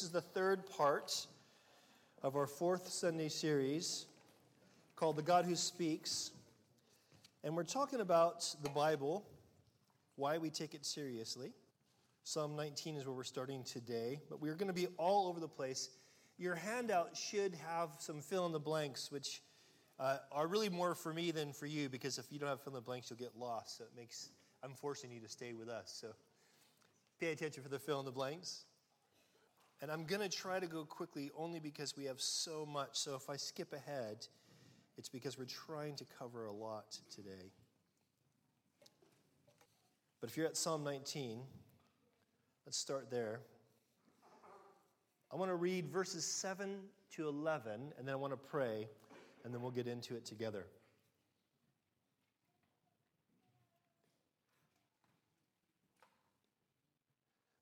This is the third part of our fourth Sunday series called The God Who Speaks. And we're talking about the Bible, why we take it seriously. Psalm 19 is where we're starting today, but we're going to be all over the place. Your handout should have some fill in the blanks, which uh, are really more for me than for you, because if you don't have fill in the blanks, you'll get lost. So it makes, I'm forcing you to stay with us. So pay attention for the fill in the blanks. And I'm going to try to go quickly only because we have so much. So if I skip ahead, it's because we're trying to cover a lot today. But if you're at Psalm 19, let's start there. I want to read verses 7 to 11, and then I want to pray, and then we'll get into it together.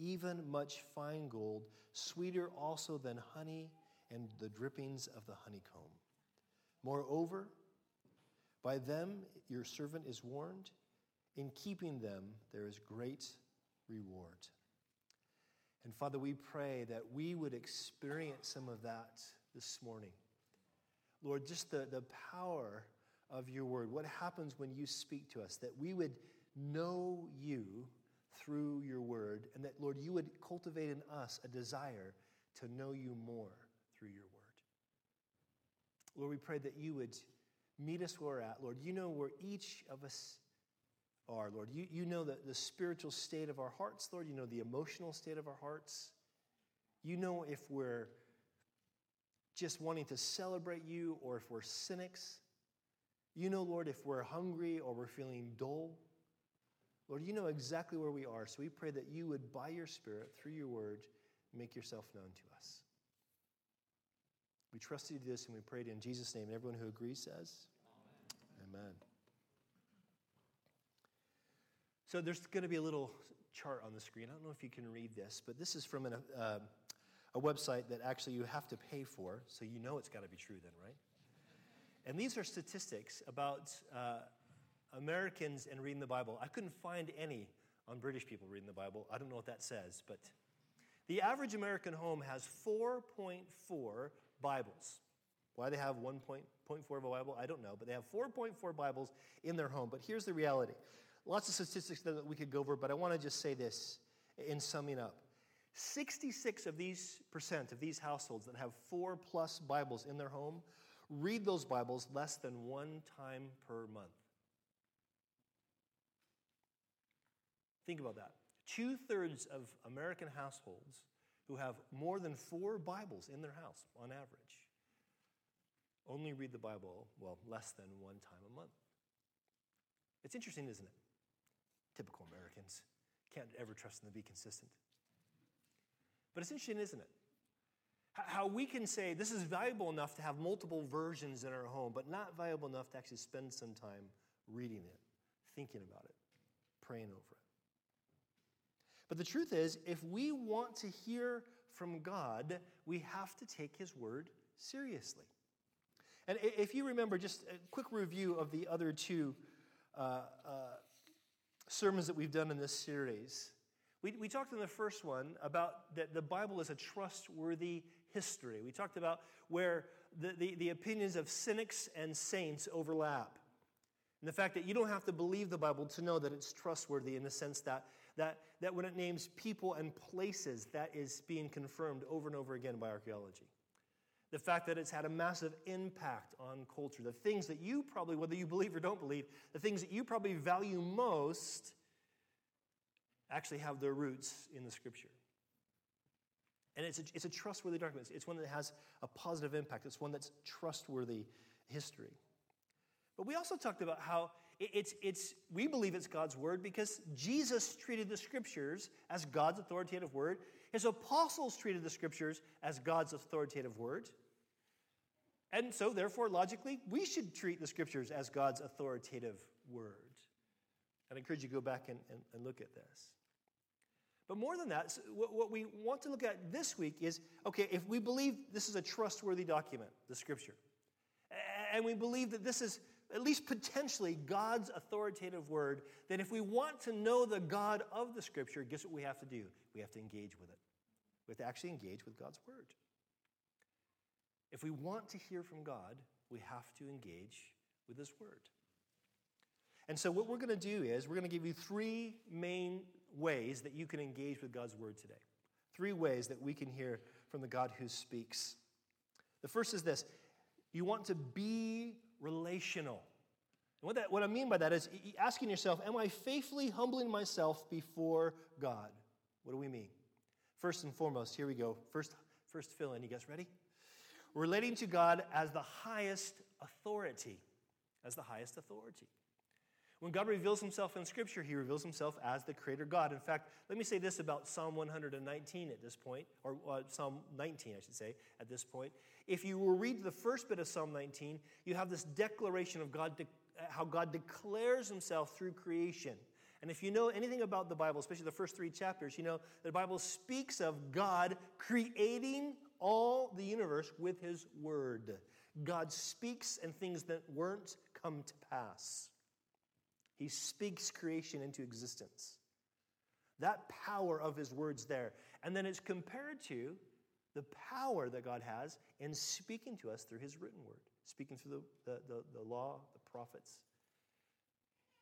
even much fine gold, sweeter also than honey and the drippings of the honeycomb. Moreover, by them your servant is warned. In keeping them, there is great reward. And Father, we pray that we would experience some of that this morning. Lord, just the, the power of your word, what happens when you speak to us, that we would know you through your word, and that, Lord, you would cultivate in us a desire to know you more through your word. Lord, we pray that you would meet us where we're at. Lord, you know where each of us are, Lord. You, you know the, the spiritual state of our hearts, Lord. You know the emotional state of our hearts. You know if we're just wanting to celebrate you or if we're cynics. You know, Lord, if we're hungry or we're feeling dull. Lord, you know exactly where we are, so we pray that you would, by your Spirit, through your word, make yourself known to us. We trust you to do this and we pray it in Jesus' name. And everyone who agrees says, Amen. Amen. So there's going to be a little chart on the screen. I don't know if you can read this, but this is from an, uh, a website that actually you have to pay for, so you know it's got to be true then, right? And these are statistics about uh, Americans and reading the Bible. I couldn't find any on British people reading the Bible. I don't know what that says, but the average American home has 4.4 Bibles. Why they have 1.4 of a Bible, I don't know, but they have 4.4 Bibles in their home. But here's the reality. Lots of statistics that we could go over, but I want to just say this in summing up. 66 of these percent of these households that have four plus Bibles in their home read those Bibles less than one time per month. Think about that. Two thirds of American households who have more than four Bibles in their house on average only read the Bible, well, less than one time a month. It's interesting, isn't it? Typical Americans. Can't ever trust them to be consistent. But it's interesting, isn't it? How we can say this is valuable enough to have multiple versions in our home, but not valuable enough to actually spend some time reading it, thinking about it, praying over it. But the truth is, if we want to hear from God, we have to take His word seriously. And if you remember, just a quick review of the other two uh, uh, sermons that we've done in this series. We, we talked in the first one about that the Bible is a trustworthy history. We talked about where the, the, the opinions of cynics and saints overlap. And the fact that you don't have to believe the Bible to know that it's trustworthy in the sense that that, that when it names people and places, that is being confirmed over and over again by archaeology. The fact that it's had a massive impact on culture. The things that you probably, whether you believe or don't believe, the things that you probably value most actually have their roots in the scripture. And it's a, it's a trustworthy document. It's one that has a positive impact. It's one that's trustworthy history. But we also talked about how it's, it's, we believe it's God's word because Jesus treated the scriptures as God's authoritative word. His apostles treated the scriptures as God's authoritative word. And so, therefore, logically, we should treat the scriptures as God's authoritative word. I'd encourage you to go back and, and, and look at this. But more than that, what we want to look at this week is okay, if we believe this is a trustworthy document, the scripture, and we believe that this is at least potentially God's authoritative word, then if we want to know the God of the scripture, guess what we have to do? We have to engage with it. We have to actually engage with God's word. If we want to hear from God, we have to engage with his word. And so, what we're going to do is we're going to give you three main ways that you can engage with God's word today. Three ways that we can hear from the God who speaks. The first is this you want to be relational. And what, that, what I mean by that is asking yourself, Am I faithfully humbling myself before God? What do we mean? First and foremost, here we go. First, first fill in. You guys ready? Relating to God as the highest authority. As the highest authority. When God reveals himself in Scripture, he reveals himself as the Creator God. In fact, let me say this about Psalm 119 at this point, or uh, Psalm 19, I should say, at this point. If you will read the first bit of Psalm 19, you have this declaration of God, de- how God declares himself through creation. And if you know anything about the Bible, especially the first three chapters, you know the Bible speaks of God creating all the universe with his word. God speaks and things that weren't come to pass. He speaks creation into existence. That power of his words there. And then it's compared to the power that God has in speaking to us through his written word, speaking through the, the, the, the law, the prophets,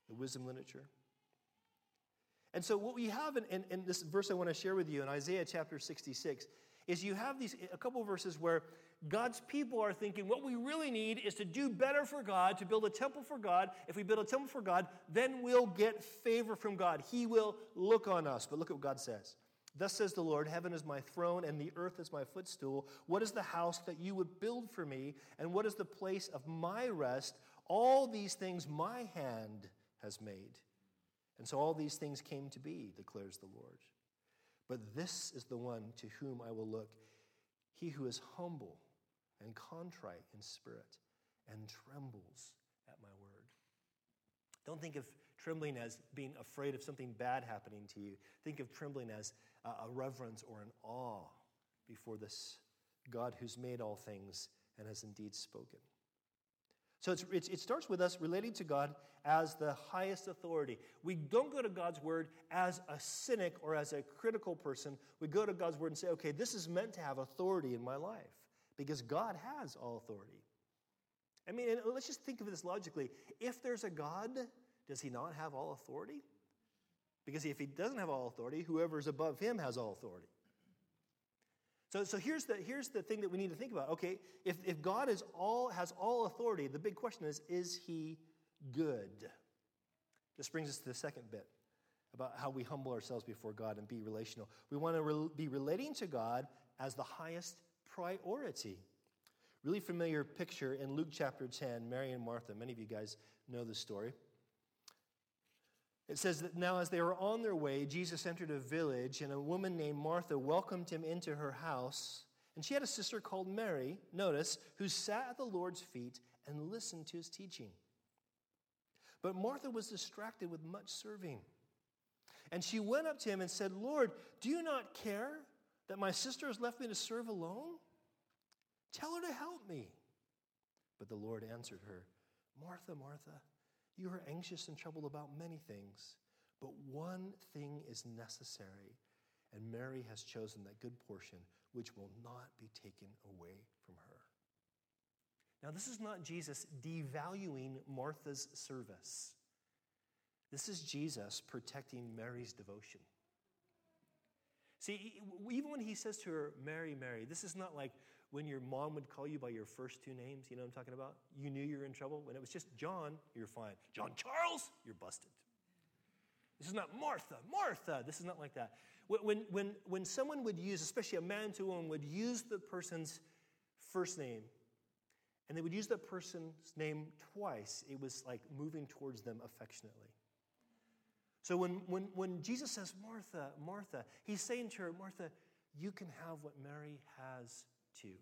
the wisdom literature. And so, what we have in, in, in, this verse I want to share with you in Isaiah chapter 66 is you have these a couple verses where God's people are thinking what we really need is to do better for God, to build a temple for God. If we build a temple for God, then we'll get favor from God. He will look on us. But look at what God says. Thus says the Lord Heaven is my throne, and the earth is my footstool. What is the house that you would build for me? And what is the place of my rest? All these things my hand has made. And so all these things came to be, declares the Lord. But this is the one to whom I will look, he who is humble and contrite in spirit and trembles at my word. Don't think of trembling as being afraid of something bad happening to you. Think of trembling as a reverence or an awe before this God who's made all things and has indeed spoken. So it's, it starts with us relating to God as the highest authority. We don't go to God's word as a cynic or as a critical person. We go to God's word and say, okay, this is meant to have authority in my life because God has all authority. I mean, let's just think of this logically. If there's a God, does he not have all authority? Because if he doesn't have all authority, whoever's above him has all authority. So, so here's, the, here's the thing that we need to think about. Okay, if, if God is all, has all authority, the big question is is he good? This brings us to the second bit about how we humble ourselves before God and be relational. We want to re- be relating to God as the highest priority. Really familiar picture in Luke chapter 10, Mary and Martha. Many of you guys know the story. It says that now, as they were on their way, Jesus entered a village, and a woman named Martha welcomed him into her house. And she had a sister called Mary, notice, who sat at the Lord's feet and listened to his teaching. But Martha was distracted with much serving. And she went up to him and said, Lord, do you not care that my sister has left me to serve alone? Tell her to help me. But the Lord answered her, Martha, Martha, you are anxious and troubled about many things, but one thing is necessary, and Mary has chosen that good portion which will not be taken away from her. Now, this is not Jesus devaluing Martha's service. This is Jesus protecting Mary's devotion. See, even when he says to her, Mary, Mary, this is not like when your mom would call you by your first two names, you know what I'm talking about? You knew you were in trouble. When it was just John, you're fine. John Charles, you're busted. This is not Martha, Martha. This is not like that. When, when, when someone would use, especially a man to woman, would use the person's first name, and they would use that person's name twice, it was like moving towards them affectionately. So when, when, when Jesus says, Martha, Martha, he's saying to her, Martha, you can have what Mary has too.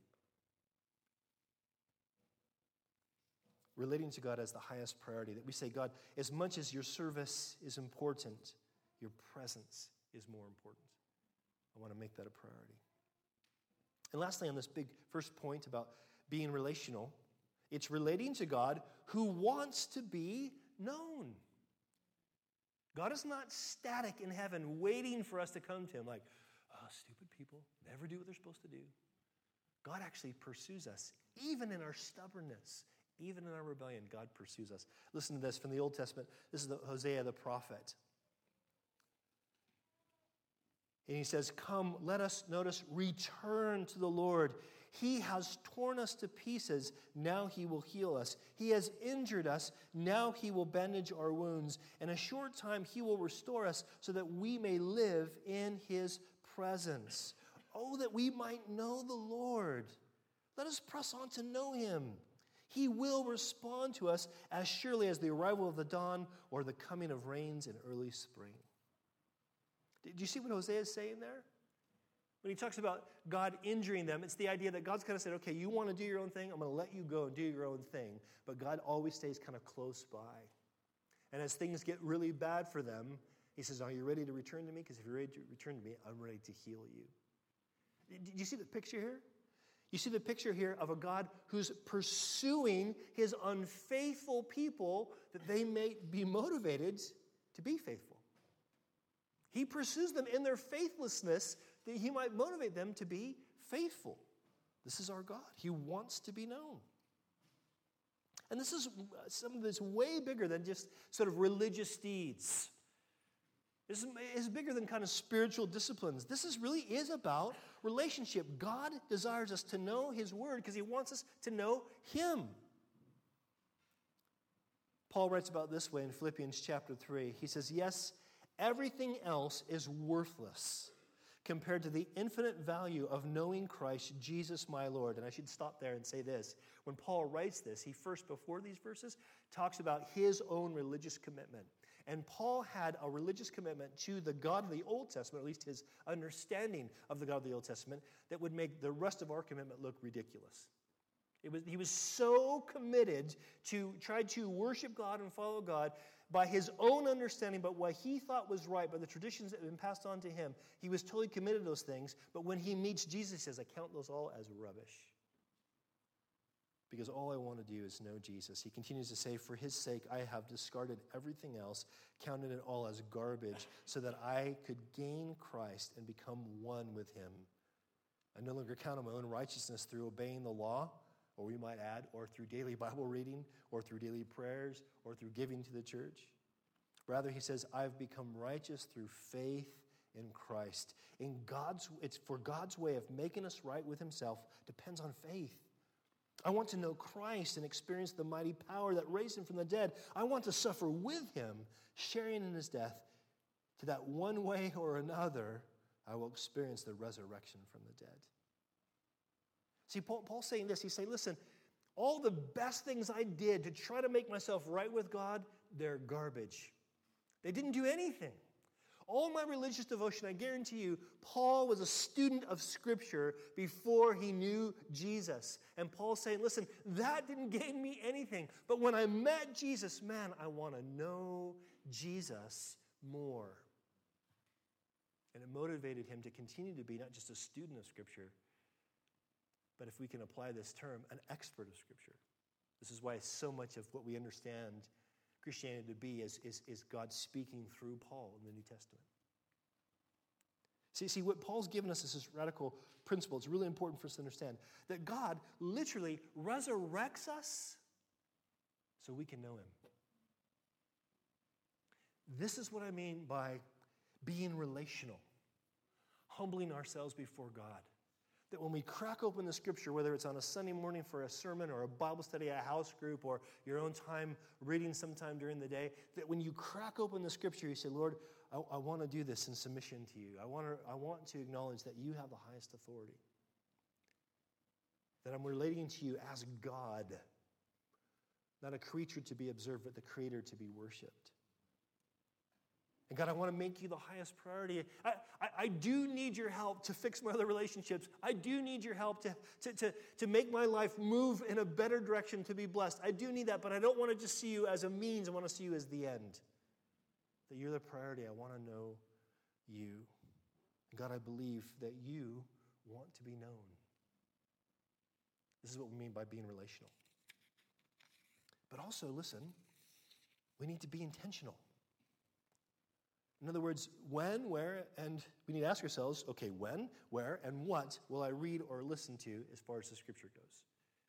Relating to God as the highest priority, that we say, God, as much as your service is important, your presence is more important. I want to make that a priority. And lastly, on this big first point about being relational, it's relating to God who wants to be known. God is not static in heaven waiting for us to come to Him like, oh, stupid people never do what they're supposed to do. God actually pursues us, even in our stubbornness, even in our rebellion. God pursues us. Listen to this from the Old Testament. This is the Hosea the prophet. And he says, Come, let us, notice, return to the Lord. He has torn us to pieces. Now he will heal us. He has injured us. Now he will bandage our wounds. In a short time, he will restore us so that we may live in his presence. Oh, that we might know the Lord. Let us press on to know him. He will respond to us as surely as the arrival of the dawn or the coming of rains in early spring. Did you see what Hosea is saying there? When he talks about God injuring them, it's the idea that God's kind of said, okay, you want to do your own thing, I'm going to let you go and do your own thing. But God always stays kind of close by. And as things get really bad for them, he says, Are you ready to return to me? Because if you're ready to return to me, I'm ready to heal you. Did you see the picture here? You see the picture here of a God who's pursuing his unfaithful people that they may be motivated to be faithful. He pursues them in their faithlessness that he might motivate them to be faithful. This is our God. He wants to be known. And this is something that's way bigger than just sort of religious deeds. This is bigger than kind of spiritual disciplines. This is really is about relationship. God desires us to know His Word because He wants us to know Him. Paul writes about this way in Philippians chapter 3. He says, Yes, Everything else is worthless compared to the infinite value of knowing Christ, Jesus my Lord. And I should stop there and say this. When Paul writes this, he first, before these verses, talks about his own religious commitment. And Paul had a religious commitment to the God of the Old Testament, at least his understanding of the God of the Old Testament, that would make the rest of our commitment look ridiculous. Was, he was so committed to try to worship God and follow God by his own understanding, but what he thought was right, by the traditions that had been passed on to him. He was totally committed to those things. But when he meets Jesus, he says, I count those all as rubbish. Because all I want to do is know Jesus. He continues to say, For his sake, I have discarded everything else, counted it all as garbage, so that I could gain Christ and become one with him. I no longer count on my own righteousness through obeying the law or we might add, or through daily Bible reading, or through daily prayers, or through giving to the church. Rather, he says, I've become righteous through faith in Christ. In God's, it's for God's way of making us right with himself depends on faith. I want to know Christ and experience the mighty power that raised him from the dead. I want to suffer with him, sharing in his death. To that one way or another, I will experience the resurrection from the dead. See, Paul, Paul's saying this. He's saying, listen, all the best things I did to try to make myself right with God, they're garbage. They didn't do anything. All my religious devotion, I guarantee you, Paul was a student of Scripture before he knew Jesus. And Paul's saying, listen, that didn't gain me anything. But when I met Jesus, man, I want to know Jesus more. And it motivated him to continue to be not just a student of Scripture, but if we can apply this term, an expert of Scripture. This is why so much of what we understand Christianity to be is, is, is God speaking through Paul in the New Testament. See, see, what Paul's given us is this radical principle. It's really important for us to understand that God literally resurrects us so we can know Him. This is what I mean by being relational, humbling ourselves before God that when we crack open the scripture, whether it's on a Sunday morning for a sermon or a Bible study, a house group, or your own time reading sometime during the day, that when you crack open the scripture, you say, Lord, I, I want to do this in submission to you. I want, to, I want to acknowledge that you have the highest authority, that I'm relating to you as God, not a creature to be observed, but the creator to be worshiped. And God, I want to make you the highest priority. I, I, I, do need your help to fix my other relationships. I do need your help to, to, to, to make my life move in a better direction to be blessed. I do need that, but I don't want to just see you as a means. I want to see you as the end. That you're the priority. I want to know you. God, I believe that you want to be known. This is what we mean by being relational. But also, listen, we need to be intentional. In other words, when, where, and we need to ask ourselves okay, when, where, and what will I read or listen to as far as the scripture goes?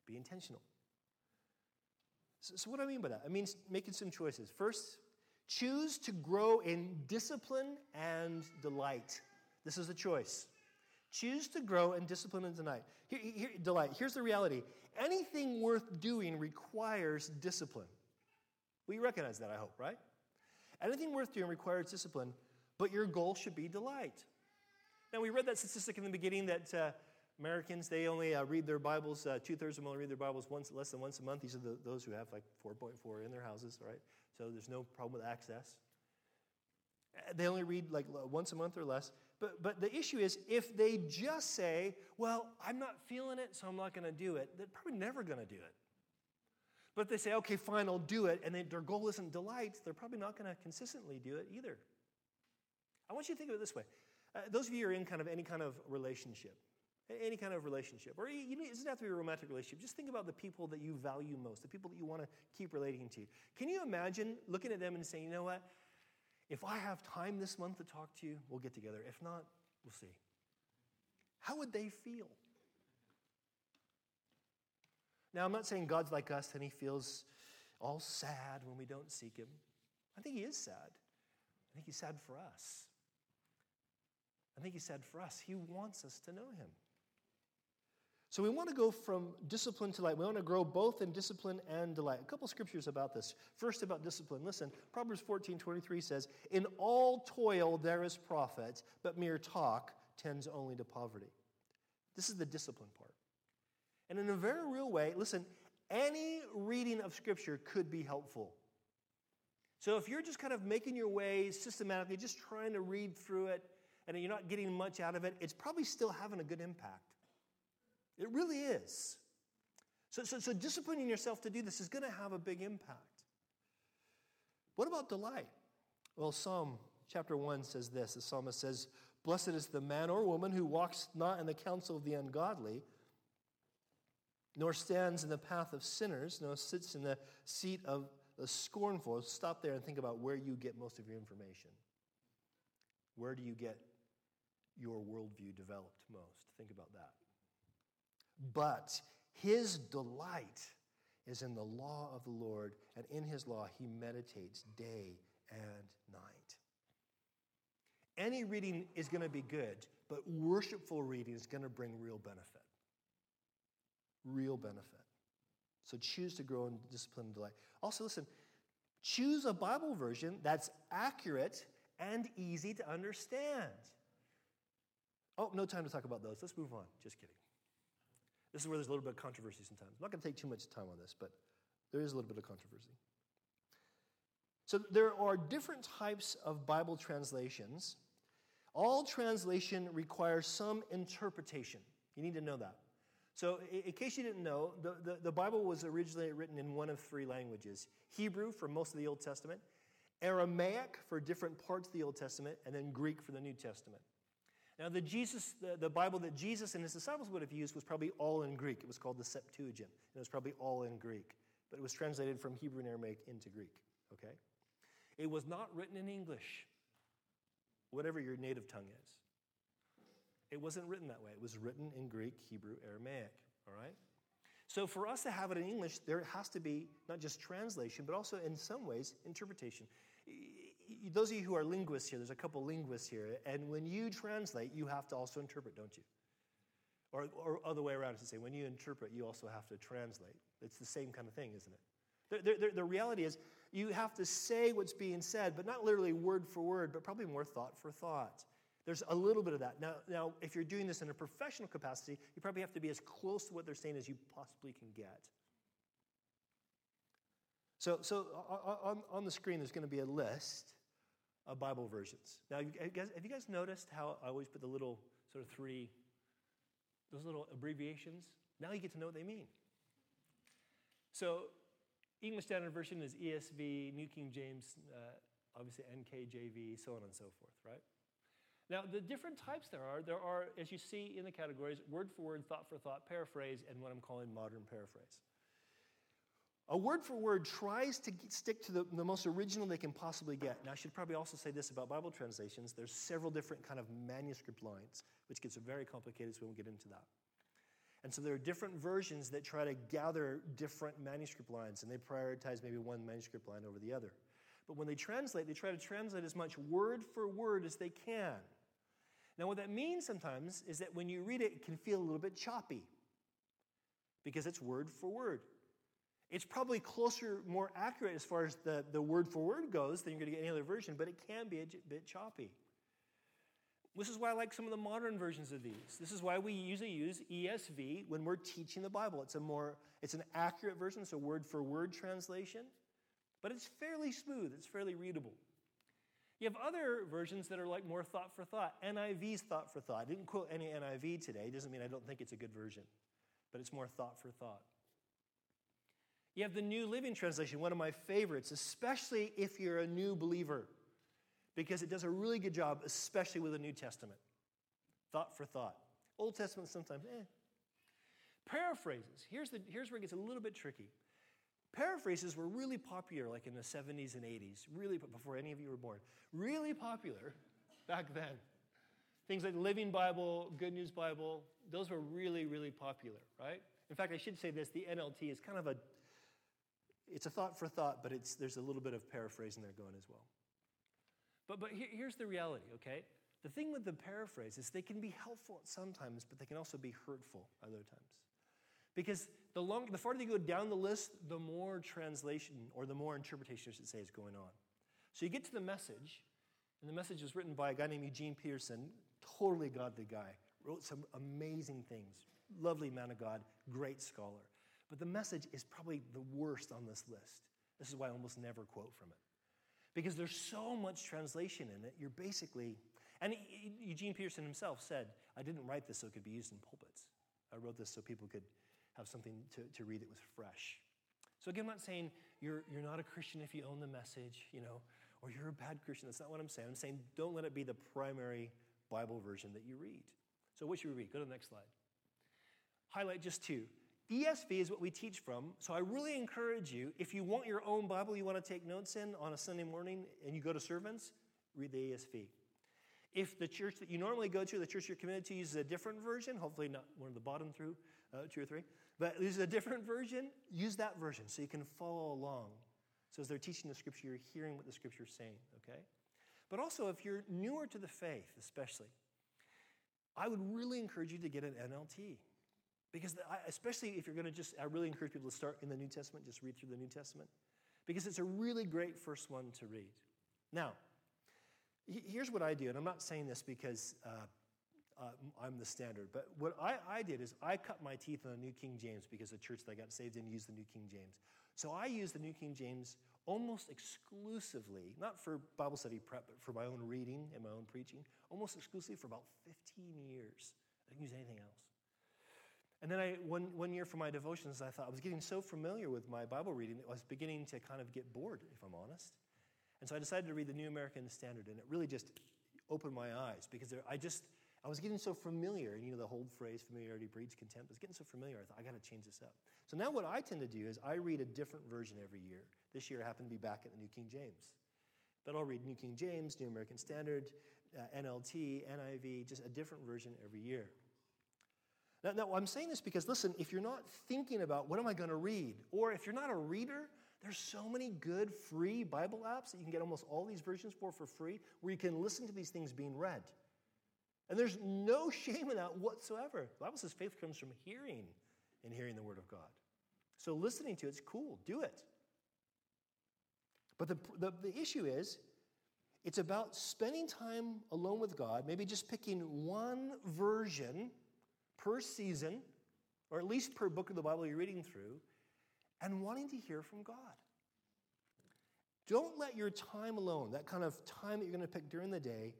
Be intentional. So, so what do I mean by that? I mean making some choices. First, choose to grow in discipline and delight. This is a choice. Choose to grow in discipline and delight. Here, here, delight. Here's the reality anything worth doing requires discipline. We recognize that, I hope, right? Anything worth doing requires discipline, but your goal should be delight. Now, we read that statistic in the beginning that uh, Americans, they only uh, read their Bibles, uh, two thirds of them only read their Bibles once, less than once a month. These are the, those who have like 4.4 in their houses, right? So there's no problem with access. Uh, they only read like once a month or less. But, but the issue is if they just say, well, I'm not feeling it, so I'm not going to do it, they're probably never going to do it. But if they say, okay, fine, I'll do it, and they, their goal isn't delight, they're probably not going to consistently do it either. I want you to think of it this way. Uh, those of you who are in kind of any kind of relationship, any kind of relationship, or you, it doesn't have to be a romantic relationship, just think about the people that you value most, the people that you want to keep relating to. Can you imagine looking at them and saying, you know what? If I have time this month to talk to you, we'll get together. If not, we'll see. How would they feel? Now, I'm not saying God's like us and he feels all sad when we don't seek him. I think he is sad. I think he's sad for us. I think he's sad for us. He wants us to know him. So we want to go from discipline to light. We want to grow both in discipline and delight. A couple scriptures about this. First, about discipline. Listen, Proverbs 14 23 says, In all toil there is profit, but mere talk tends only to poverty. This is the discipline part. And in a very real way, listen, any reading of Scripture could be helpful. So if you're just kind of making your way systematically, just trying to read through it, and you're not getting much out of it, it's probably still having a good impact. It really is. So, so, so disciplining yourself to do this is going to have a big impact. What about delight? Well, Psalm chapter 1 says this the psalmist says, Blessed is the man or woman who walks not in the counsel of the ungodly nor stands in the path of sinners, nor sits in the seat of the scornful. Stop there and think about where you get most of your information. Where do you get your worldview developed most? Think about that. But his delight is in the law of the Lord, and in his law he meditates day and night. Any reading is going to be good, but worshipful reading is going to bring real benefit real benefit. So choose to grow in discipline and delight. Also, listen, choose a Bible version that's accurate and easy to understand. Oh, no time to talk about those. Let's move on. Just kidding. This is where there's a little bit of controversy sometimes. I'm not going to take too much time on this, but there is a little bit of controversy. So there are different types of Bible translations. All translation requires some interpretation. You need to know that. So, in case you didn't know, the, the, the, Bible was originally written in one of three languages Hebrew for most of the Old Testament, Aramaic for different parts of the Old Testament, and then Greek for the New Testament. Now, the, Jesus, the, the Bible that Jesus and his disciples would have used was probably all in Greek. It was called the Septuagint, and it was probably all in Greek, but it was translated from Hebrew and Aramaic into Greek, okay? It was not written in English, whatever your native tongue is. It wasn't written that way. It was written in Greek, Hebrew, Aramaic, all right? So for us to have it in English, there has to be not just translation, but also in some ways interpretation. Those of you who are linguists here, there's a couple linguists here, and when you translate, you have to also interpret, don't you? Or, or other way around to say, when you interpret, you also have to translate. It's the same kind of thing, isn't it? The, the, the reality is, you have to say what's being said, but not literally word for word, but probably more thought for thought. There's a little bit of that. Now, now, if you're doing this in a professional capacity, you probably have to be as close to what they're saying as you possibly can get. So, so on, on the screen, there's going to be a list of Bible versions. Now, have you, guys, have you guys noticed how I always put the little sort of three, those little abbreviations? Now you get to know what they mean. So, English Standard Version is ESV, New King James, uh, obviously NKJV, so on and so forth, right? Now, the different types there are, there are, as you see in the categories, word for word, thought for thought, paraphrase, and what I'm calling modern paraphrase. A word for word tries to stick to the, the most original they can possibly get. Now, I should probably also say this about Bible translations. There's several different kind of manuscript lines, which gets very complicated, so we won't get into that. And so there are different versions that try to gather different manuscript lines, and they prioritize maybe one manuscript line over the other. But when they translate, they try to translate as much word for word as they can. Now, what that means sometimes is that when you read it, it can feel a little bit choppy because it's word for word. It's probably closer, more accurate as far as the, the word for word goes than you're going to get any other version, but it can be a bit choppy. This is why I like some of the modern versions of these. This is why we usually use ESV when we're teaching the Bible. It's a more, it's an accurate version, it's a word for word translation, but it's fairly smooth, it's fairly readable. You have other versions that are like more thought for thought. NIV's thought for thought. I didn't quote any NIV today. It doesn't mean I don't think it's a good version, but it's more thought for thought. You have the New Living Translation, one of my favorites, especially if you're a new believer, because it does a really good job, especially with the New Testament. Thought for thought. Old Testament sometimes, eh. Paraphrases. Here's, the, here's where it gets a little bit tricky. Paraphrases were really popular, like in the 70s and 80s, really before any of you were born. Really popular back then. Things like Living Bible, Good News Bible, those were really, really popular, right? In fact, I should say this the NLT is kind of a it's a thought for thought, but it's, there's a little bit of paraphrasing there going as well. But, but here, here's the reality, okay? The thing with the paraphrase is they can be helpful sometimes, but they can also be hurtful other times. Because the, long, the farther you go down the list, the more translation or the more interpretation, I should say, is going on. So you get to the message, and the message was written by a guy named Eugene Peterson, totally godly guy, wrote some amazing things, lovely man of God, great scholar. But the message is probably the worst on this list. This is why I almost never quote from it. Because there's so much translation in it, you're basically, and Eugene Peterson himself said, I didn't write this so it could be used in pulpits. I wrote this so people could have something to, to read that was fresh. So again, I'm not saying you're, you're not a Christian if you own the message, you know, or you're a bad Christian. That's not what I'm saying. I'm saying don't let it be the primary Bible version that you read. So what should we read? Go to the next slide. Highlight just two. ESV is what we teach from. So I really encourage you, if you want your own Bible you want to take notes in on a Sunday morning and you go to servants, read the ESV. If the church that you normally go to, the church you're committed to, uses a different version, hopefully not one of the bottom through uh, two or three, but uses a different version, use that version so you can follow along. So as they're teaching the scripture, you're hearing what the scripture is saying, okay? But also, if you're newer to the faith, especially, I would really encourage you to get an NLT. Because, especially if you're going to just, I really encourage people to start in the New Testament, just read through the New Testament, because it's a really great first one to read. Now, here's what I do, and I'm not saying this because uh, uh, I'm the standard, but what I, I, did is I cut my teeth on the New King James because the church that I got saved in used the New King James. So I use the New King James almost exclusively, not for Bible study prep, but for my own reading and my own preaching, almost exclusively for about 15 years. I didn't use anything else. And then I, one, one year for my devotions, I thought I was getting so familiar with my Bible reading that I was beginning to kind of get bored, if I'm honest. And so I decided to read the New American Standard, and it really just opened my eyes because there, I just, I was getting so familiar. And you know, the whole phrase, familiarity breeds contempt, I was getting so familiar. I thought, I got to change this up. So now what I tend to do is I read a different version every year. This year I happen to be back at the New King James. But I'll read New King James, New American Standard, uh, NLT, NIV, just a different version every year. Now, now, I'm saying this because, listen, if you're not thinking about what am I going to read, or if you're not a reader, there's so many good free Bible apps that you can get almost all these versions for for free where you can listen to these things being read. And there's no shame in that whatsoever. The Bible says faith comes from hearing and hearing the Word of God. So listening to it's cool. Do it. But the, the, the issue is, it's about spending time alone with God, maybe just picking one version per season, or at least per book of the Bible you're reading through, and wanting to hear from God. Don't let your time alone, that kind of time that you're going to pick during the day,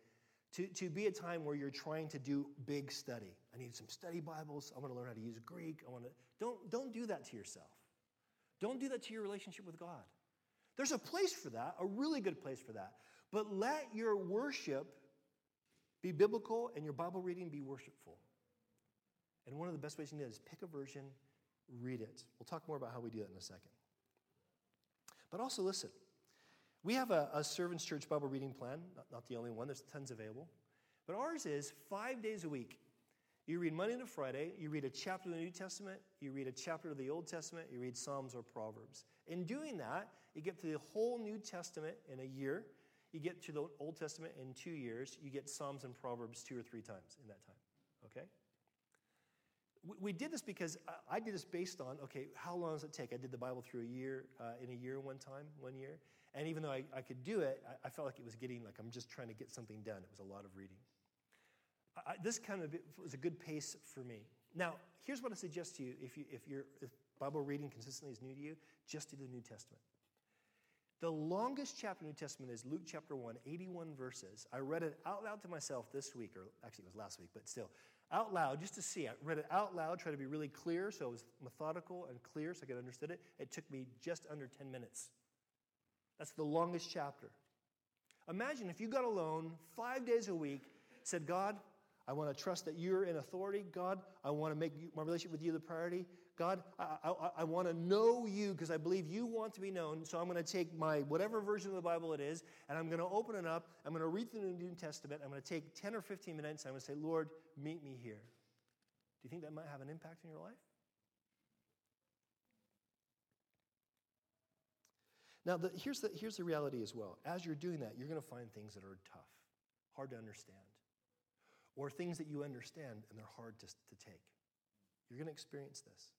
to, to be a time where you're trying to do big study. I need some study Bibles. I want to learn how to use Greek. I want to don't don't do that to yourself. Don't do that to your relationship with God. There's a place for that, a really good place for that. But let your worship be biblical and your Bible reading be worshipful. And one of the best ways you can do it is pick a version, read it. We'll talk more about how we do it in a second. But also listen. We have a, a Servants Church Bible reading plan, not, not the only one, there's tons available. But ours is five days a week. You read Monday to Friday, you read a chapter of the New Testament, you read a chapter of the Old Testament, you read Psalms or Proverbs. In doing that, you get to the whole New Testament in a year, you get to the Old Testament in two years, you get Psalms and Proverbs two or three times in that time. Okay? We did this because I did this based on, okay, how long does it take? I did the Bible through a year, uh, in a year one time, one year. And even though I, I could do it, I, I, felt like it was getting, like I'm just trying to get something done. It was a lot of reading. I, this kind of was a good pace for me. Now, here's what I suggest to you if, you, if your if Bible reading consistently is new to you, just do the New Testament. The longest chapter in the New Testament is Luke chapter 1, 81 verses. I read it out loud to myself this week, or actually it was last week, but still, out loud just to see. I read it out loud, tried to be really clear, so it was methodical and clear so I could understand it. It took me just under 10 minutes. That's the longest chapter. Imagine if you got alone five days a week, said, God, I want to trust that you're in authority. God, I want to make my relationship with you the priority. God, I, I, I want to know you because I believe you want to be known. So I'm going to take my whatever version of the Bible it is, and I'm going to open it up. I'm going to read through the New Testament. I'm going to take 10 or 15 minutes. And I'm going to say, Lord, meet me here. Do you think that might have an impact in your life? Now, the, here's, the, here's the reality as well. As you're doing that, you're going to find things that are tough, hard to understand, or things that you understand and they're hard to, to take. You're going to experience this.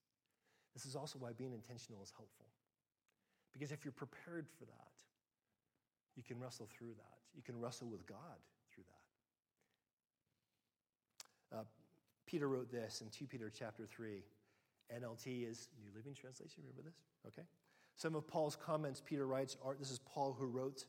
This is also why being intentional is helpful. Because if you're prepared for that, you can wrestle through that. You can wrestle with God through that. Uh, Peter wrote this in 2 Peter chapter 3. NLT is New Living Translation. Remember this? Okay. Some of Paul's comments, Peter writes, are, this is Paul who wrote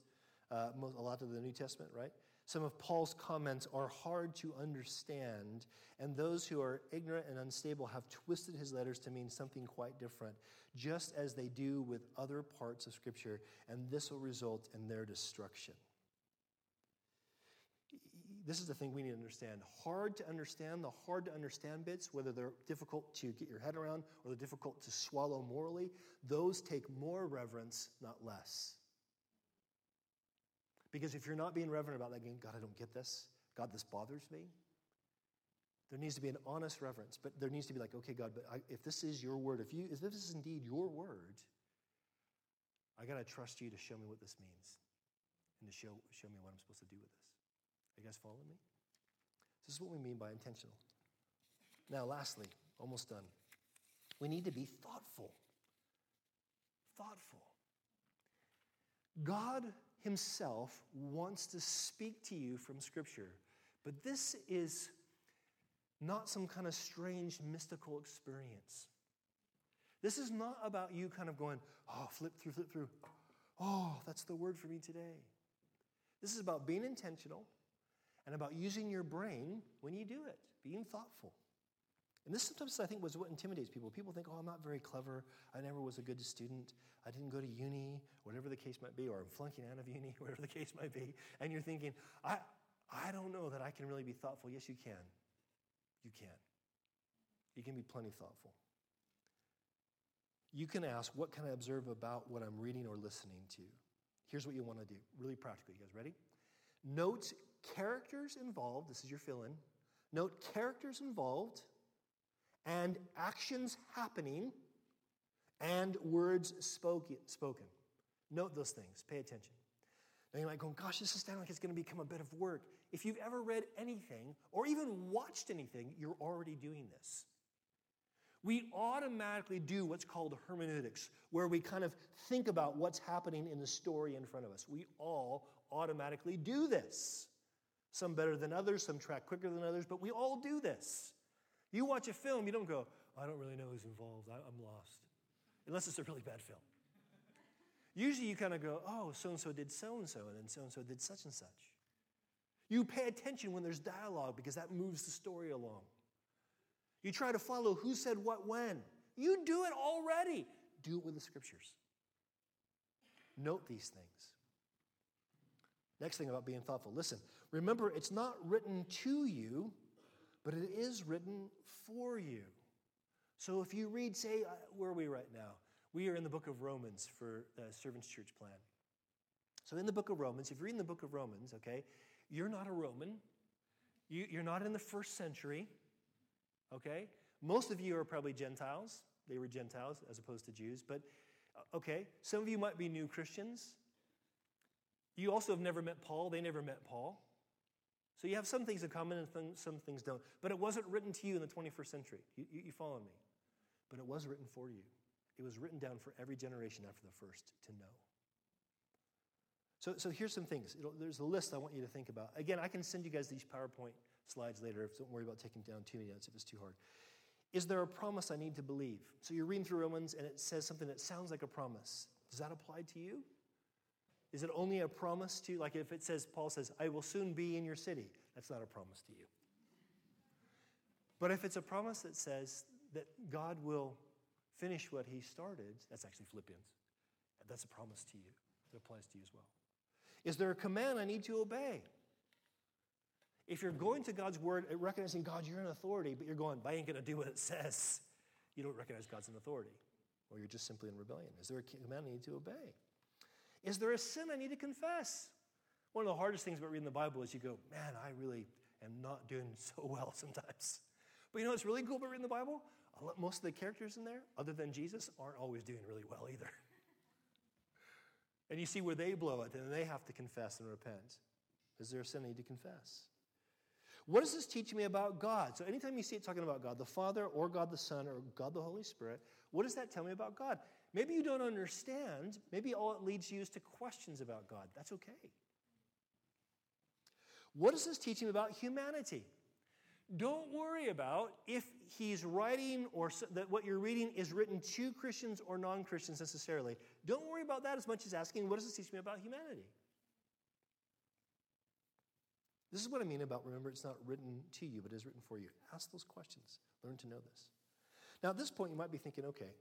uh, a lot of the New Testament, right? Some of Paul's comments are hard to understand, and those who are ignorant and unstable have twisted his letters to mean something quite different, just as they do with other parts of Scripture, and this will result in their destruction. This is the thing we need to understand. Hard to understand, the hard to understand bits, whether they're difficult to get your head around or they're difficult to swallow morally, those take more reverence, not less. Because if you're not being reverent about that, God, I don't get this. God, this bothers me. There needs to be an honest reverence, but there needs to be like, okay, God, but I, if this is your word, if you, if this is indeed your word, I got to trust you to show me what this means and to show, show me what I'm supposed to do with this. You guys following me? This is what we mean by intentional. Now, lastly, almost done. We need to be thoughtful. Thoughtful. God himself wants to speak to you from Scripture. But this is not some kind of strange mystical experience. This is not about you kind of going, oh, flip through, flip through. Oh, that's the word for me today. This is about being intentional and about using your brain when you do it, being thoughtful. And this sometimes I think was what intimidates people. People think, oh, I'm not very clever. I never was a good student. I didn't go to uni, whatever the case might be, or I'm flunking out of uni, whatever the case might be. And you're thinking, I, I don't know that I can really be thoughtful. Yes, you can. You can. You can be plenty thoughtful. You can ask, what can I observe about what I'm reading or listening to? Here's what you want to do, really practically. You guys ready? Note characters involved. This is your fill in. Note characters involved and actions happening and words spoken. spoken. Note those things. Pay attention. Now you might go, gosh, this is sounding like it's going to become a bit of work. If you've ever read anything or even watched anything, you're already doing this. We automatically do what's called hermeneutics, where we kind of think about what's happening in the story in front of us. We all automatically do this. Some better than others, some track quicker than others, but we all do this. You watch a film, you don't go, I don't really know who's involved, I'm lost. Unless it's a really bad film. Usually you kind of go, oh, so and so did so and so, and then so and so did such and such. You pay attention when there's dialogue because that moves the story along. You try to follow who said what when. You do it already. Do it with the scriptures. Note these things. Next thing about being thoughtful listen, remember, it's not written to you, but it is written for you. So if you read, say, uh, where are we right now? We are in the book of Romans for the Servant's Church plan. So in the book of Romans, if you're reading the book of Romans, okay, you're not a Roman. You, you're not in the first century, okay? Most of you are probably Gentiles. They were Gentiles as opposed to Jews. But, uh, okay, some of you might be new Christians. You also have never met Paul. They never met Paul. So you have some things in common and th- some things don't. But it wasn't written to you in the 21st century. You, you, you follow me? But it was written for you. It was written down for every generation after the first to know. So, so here's some things. It'll, there's a list I want you to think about. Again, I can send you guys these PowerPoint slides later. If, Don't worry about taking down too many notes if it's too hard. Is there a promise I need to believe? So you're reading through Romans and it says something that sounds like a promise. Does that apply to you? Is it only a promise to, you? like if it says, Paul says, I will soon be in your city? That's not a promise to you. But if it's a promise that says that God will finish what he started, that's actually Philippians. That's a promise to you. that applies to you as well. Is there a command I need to obey? If you're going to God's word, uh, recognizing God, you're an authority, but you're going, I ain't going to do what it says, you don't recognize God's an authority, or you're just simply in rebellion. Is there a command I need to obey? Is there a sin I need to confess? One of the hardest things about reading the Bible is you go, man, I really am not doing so well sometimes. But you know what's really cool about reading the Bible? Most of the characters in there, other than Jesus, aren't always doing really well either. And you see where they blow it, and they have to confess and repent. Is there a sin I need to confess? What does this teach me about God? So, anytime you see it talking about God the Father, or God the Son, or God the Holy Spirit, what does that tell me about God? Maybe you don't understand. Maybe all it leads you is to questions about God. That's okay. What does this teach me about humanity? Don't worry about if he's writing or that what you're reading is written to Christians or non Christians necessarily. Don't worry about that as much as asking, what does this teach me about humanity? This is what I mean about remember, it's not written to you, but it is written for you. Ask those questions. Learn to know this. Now, at this point, you might be thinking, okay,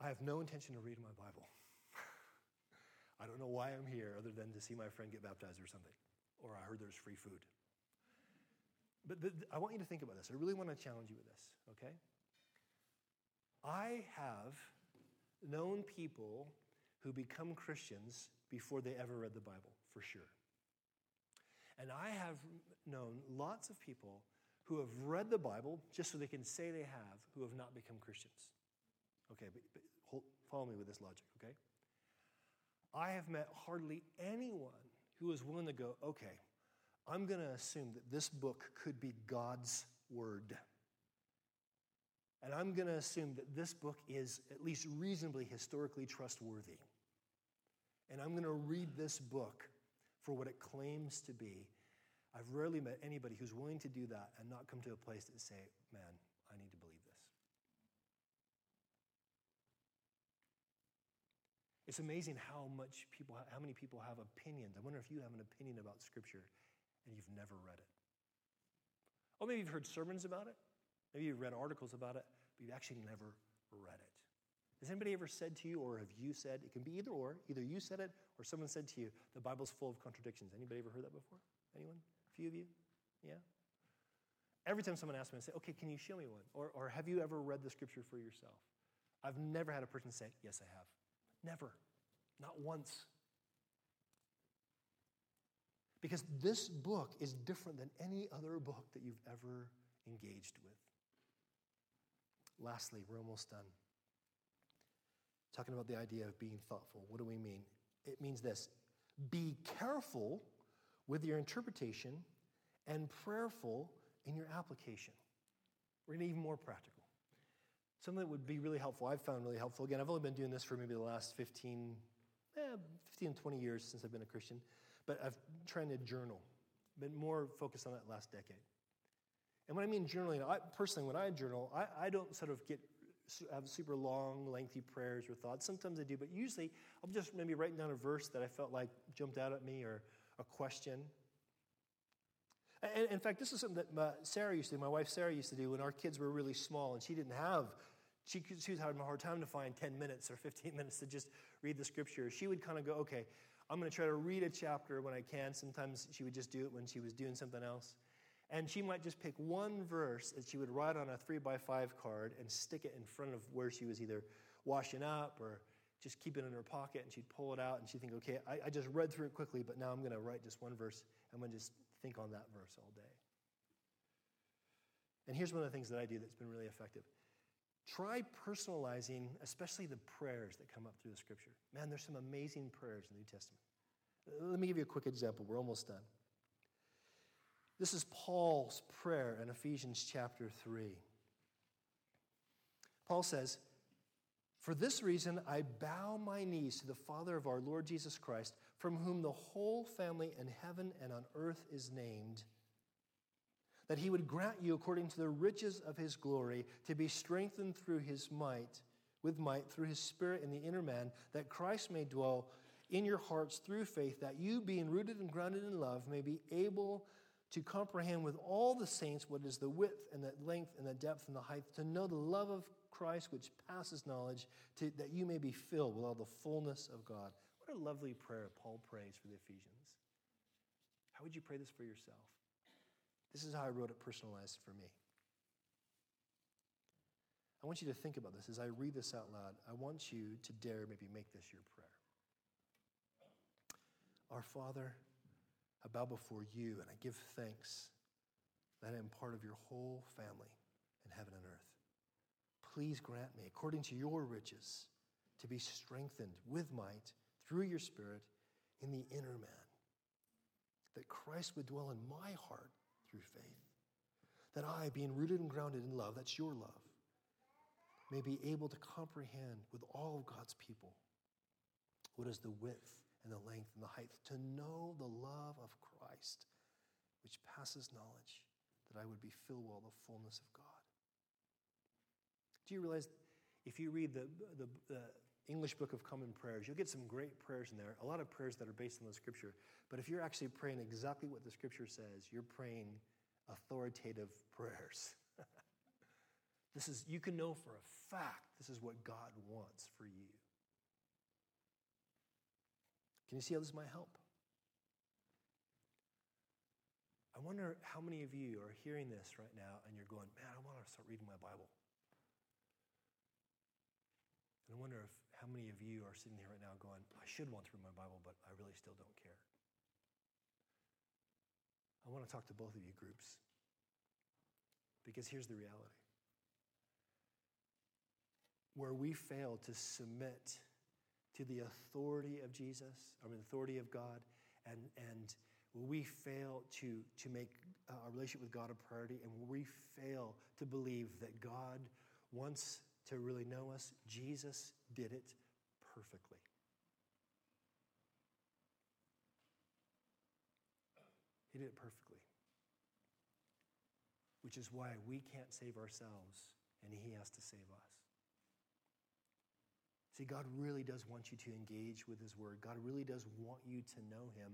I have no intention of reading my Bible. I don't know why I'm here other than to see my friend get baptized or something. Or I heard there's free food. But, but I want you to think about this. I really want to challenge you with this, okay? I have known people who become Christians before they ever read the Bible, for sure. And I have known lots of people who have read the Bible just so they can say they have, who have not become Christians. Okay, but, but hold, follow me with this logic, okay? I have met hardly anyone who is willing to go, okay, I'm going to assume that this book could be God's word. And I'm going to assume that this book is at least reasonably historically trustworthy. And I'm going to read this book for what it claims to be. I've rarely met anybody who's willing to do that and not come to a place to say, man, I need to believe this. It's amazing how much people, how many people have opinions. I wonder if you have an opinion about Scripture and you've never read it. Or maybe you've heard sermons about it. Maybe you've read articles about it, but you've actually never read it. Has anybody ever said to you, or have you said, it can be either or, either you said it or someone said to you, the Bible's full of contradictions. Anybody ever heard that before? Anyone? A few of you? Yeah? Every time someone asks me, I say, okay, can you show me one? Or, or have you ever read the scripture for yourself? I've never had a person say, yes, I have. Never. Not once. Because this book is different than any other book that you've ever engaged with. Lastly, we're almost done. Talking about the idea of being thoughtful. What do we mean? It means this be careful with your interpretation and prayerful in your application. We're going to even more practical. Something that would be really helpful, I've found really helpful. Again, I've only been doing this for maybe the last 15, eh, 15 20 years since I've been a Christian, but I've trying to journal, been more focused on that last decade. And when I mean journaling, I, personally, when I journal, I, I don't sort of get have super long, lengthy prayers or thoughts. Sometimes I do, but usually I'm just maybe writing down a verse that I felt like jumped out at me or a question. And in fact, this is something that Sarah used to do, my wife Sarah used to do when our kids were really small and she didn't have, she, she was having a hard time to find 10 minutes or 15 minutes to just read the scripture. She would kind of go, okay, I'm going to try to read a chapter when I can. Sometimes she would just do it when she was doing something else. And she might just pick one verse that she would write on a three by five card and stick it in front of where she was either washing up or just keep it in her pocket. And she'd pull it out and she'd think, okay, I, I just read through it quickly, but now I'm going to write just one verse. I'm going to just think on that verse all day. And here's one of the things that I do that's been really effective. Try personalizing, especially the prayers that come up through the scripture. Man, there's some amazing prayers in the New Testament. Let me give you a quick example. We're almost done. This is Paul's prayer in Ephesians chapter 3. Paul says, For this reason I bow my knees to the Father of our Lord Jesus Christ, from whom the whole family in heaven and on earth is named, that he would grant you, according to the riches of his glory, to be strengthened through his might, with might, through his Spirit in the inner man, that Christ may dwell in your hearts through faith, that you, being rooted and grounded in love, may be able to comprehend with all the saints what is the width and the length and the depth and the height, to know the love of Christ which passes knowledge, to, that you may be filled with all the fullness of God. What a lovely prayer Paul prays for the Ephesians. How would you pray this for yourself? This is how I wrote it personalized for me. I want you to think about this as I read this out loud. I want you to dare maybe make this your prayer. Our Father, I bow before you and I give thanks that I am part of your whole family in heaven and earth. Please grant me, according to your riches, to be strengthened with might through your Spirit in the inner man, that Christ would dwell in my heart through faith, that I, being rooted and grounded in love, that's your love, may be able to comprehend with all of God's people what is the width and the length and the height, to know the love of Christ, which passes knowledge, that I would be filled with all the fullness of God. Do you realize if you read the, the, the English Book of Common Prayers, you'll get some great prayers in there, a lot of prayers that are based on the scripture. But if you're actually praying exactly what the scripture says, you're praying authoritative prayers. this is, you can know for a fact this is what God wants for you. Can you see how this might help? I wonder how many of you are hearing this right now and you're going, man, I want to start reading my Bible. And I wonder if how many of you are sitting here right now going, I should want to read my Bible, but I really still don't care. I want to talk to both of you groups. Because here's the reality. Where we fail to submit to the authority of Jesus, or the authority of God, and, and we fail to, to make uh, our relationship with God a priority, and we fail to believe that God wants to really know us, Jesus did it perfectly. He did it perfectly. Which is why we can't save ourselves, and He has to save us. See, God really does want you to engage with His Word. God really does want you to know Him.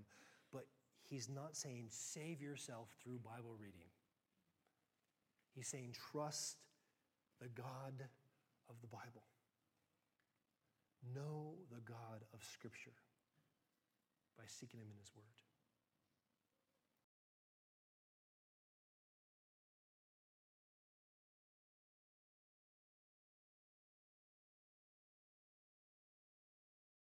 But He's not saying save yourself through Bible reading. He's saying trust the God of the Bible. Know the God of Scripture by seeking Him in His Word.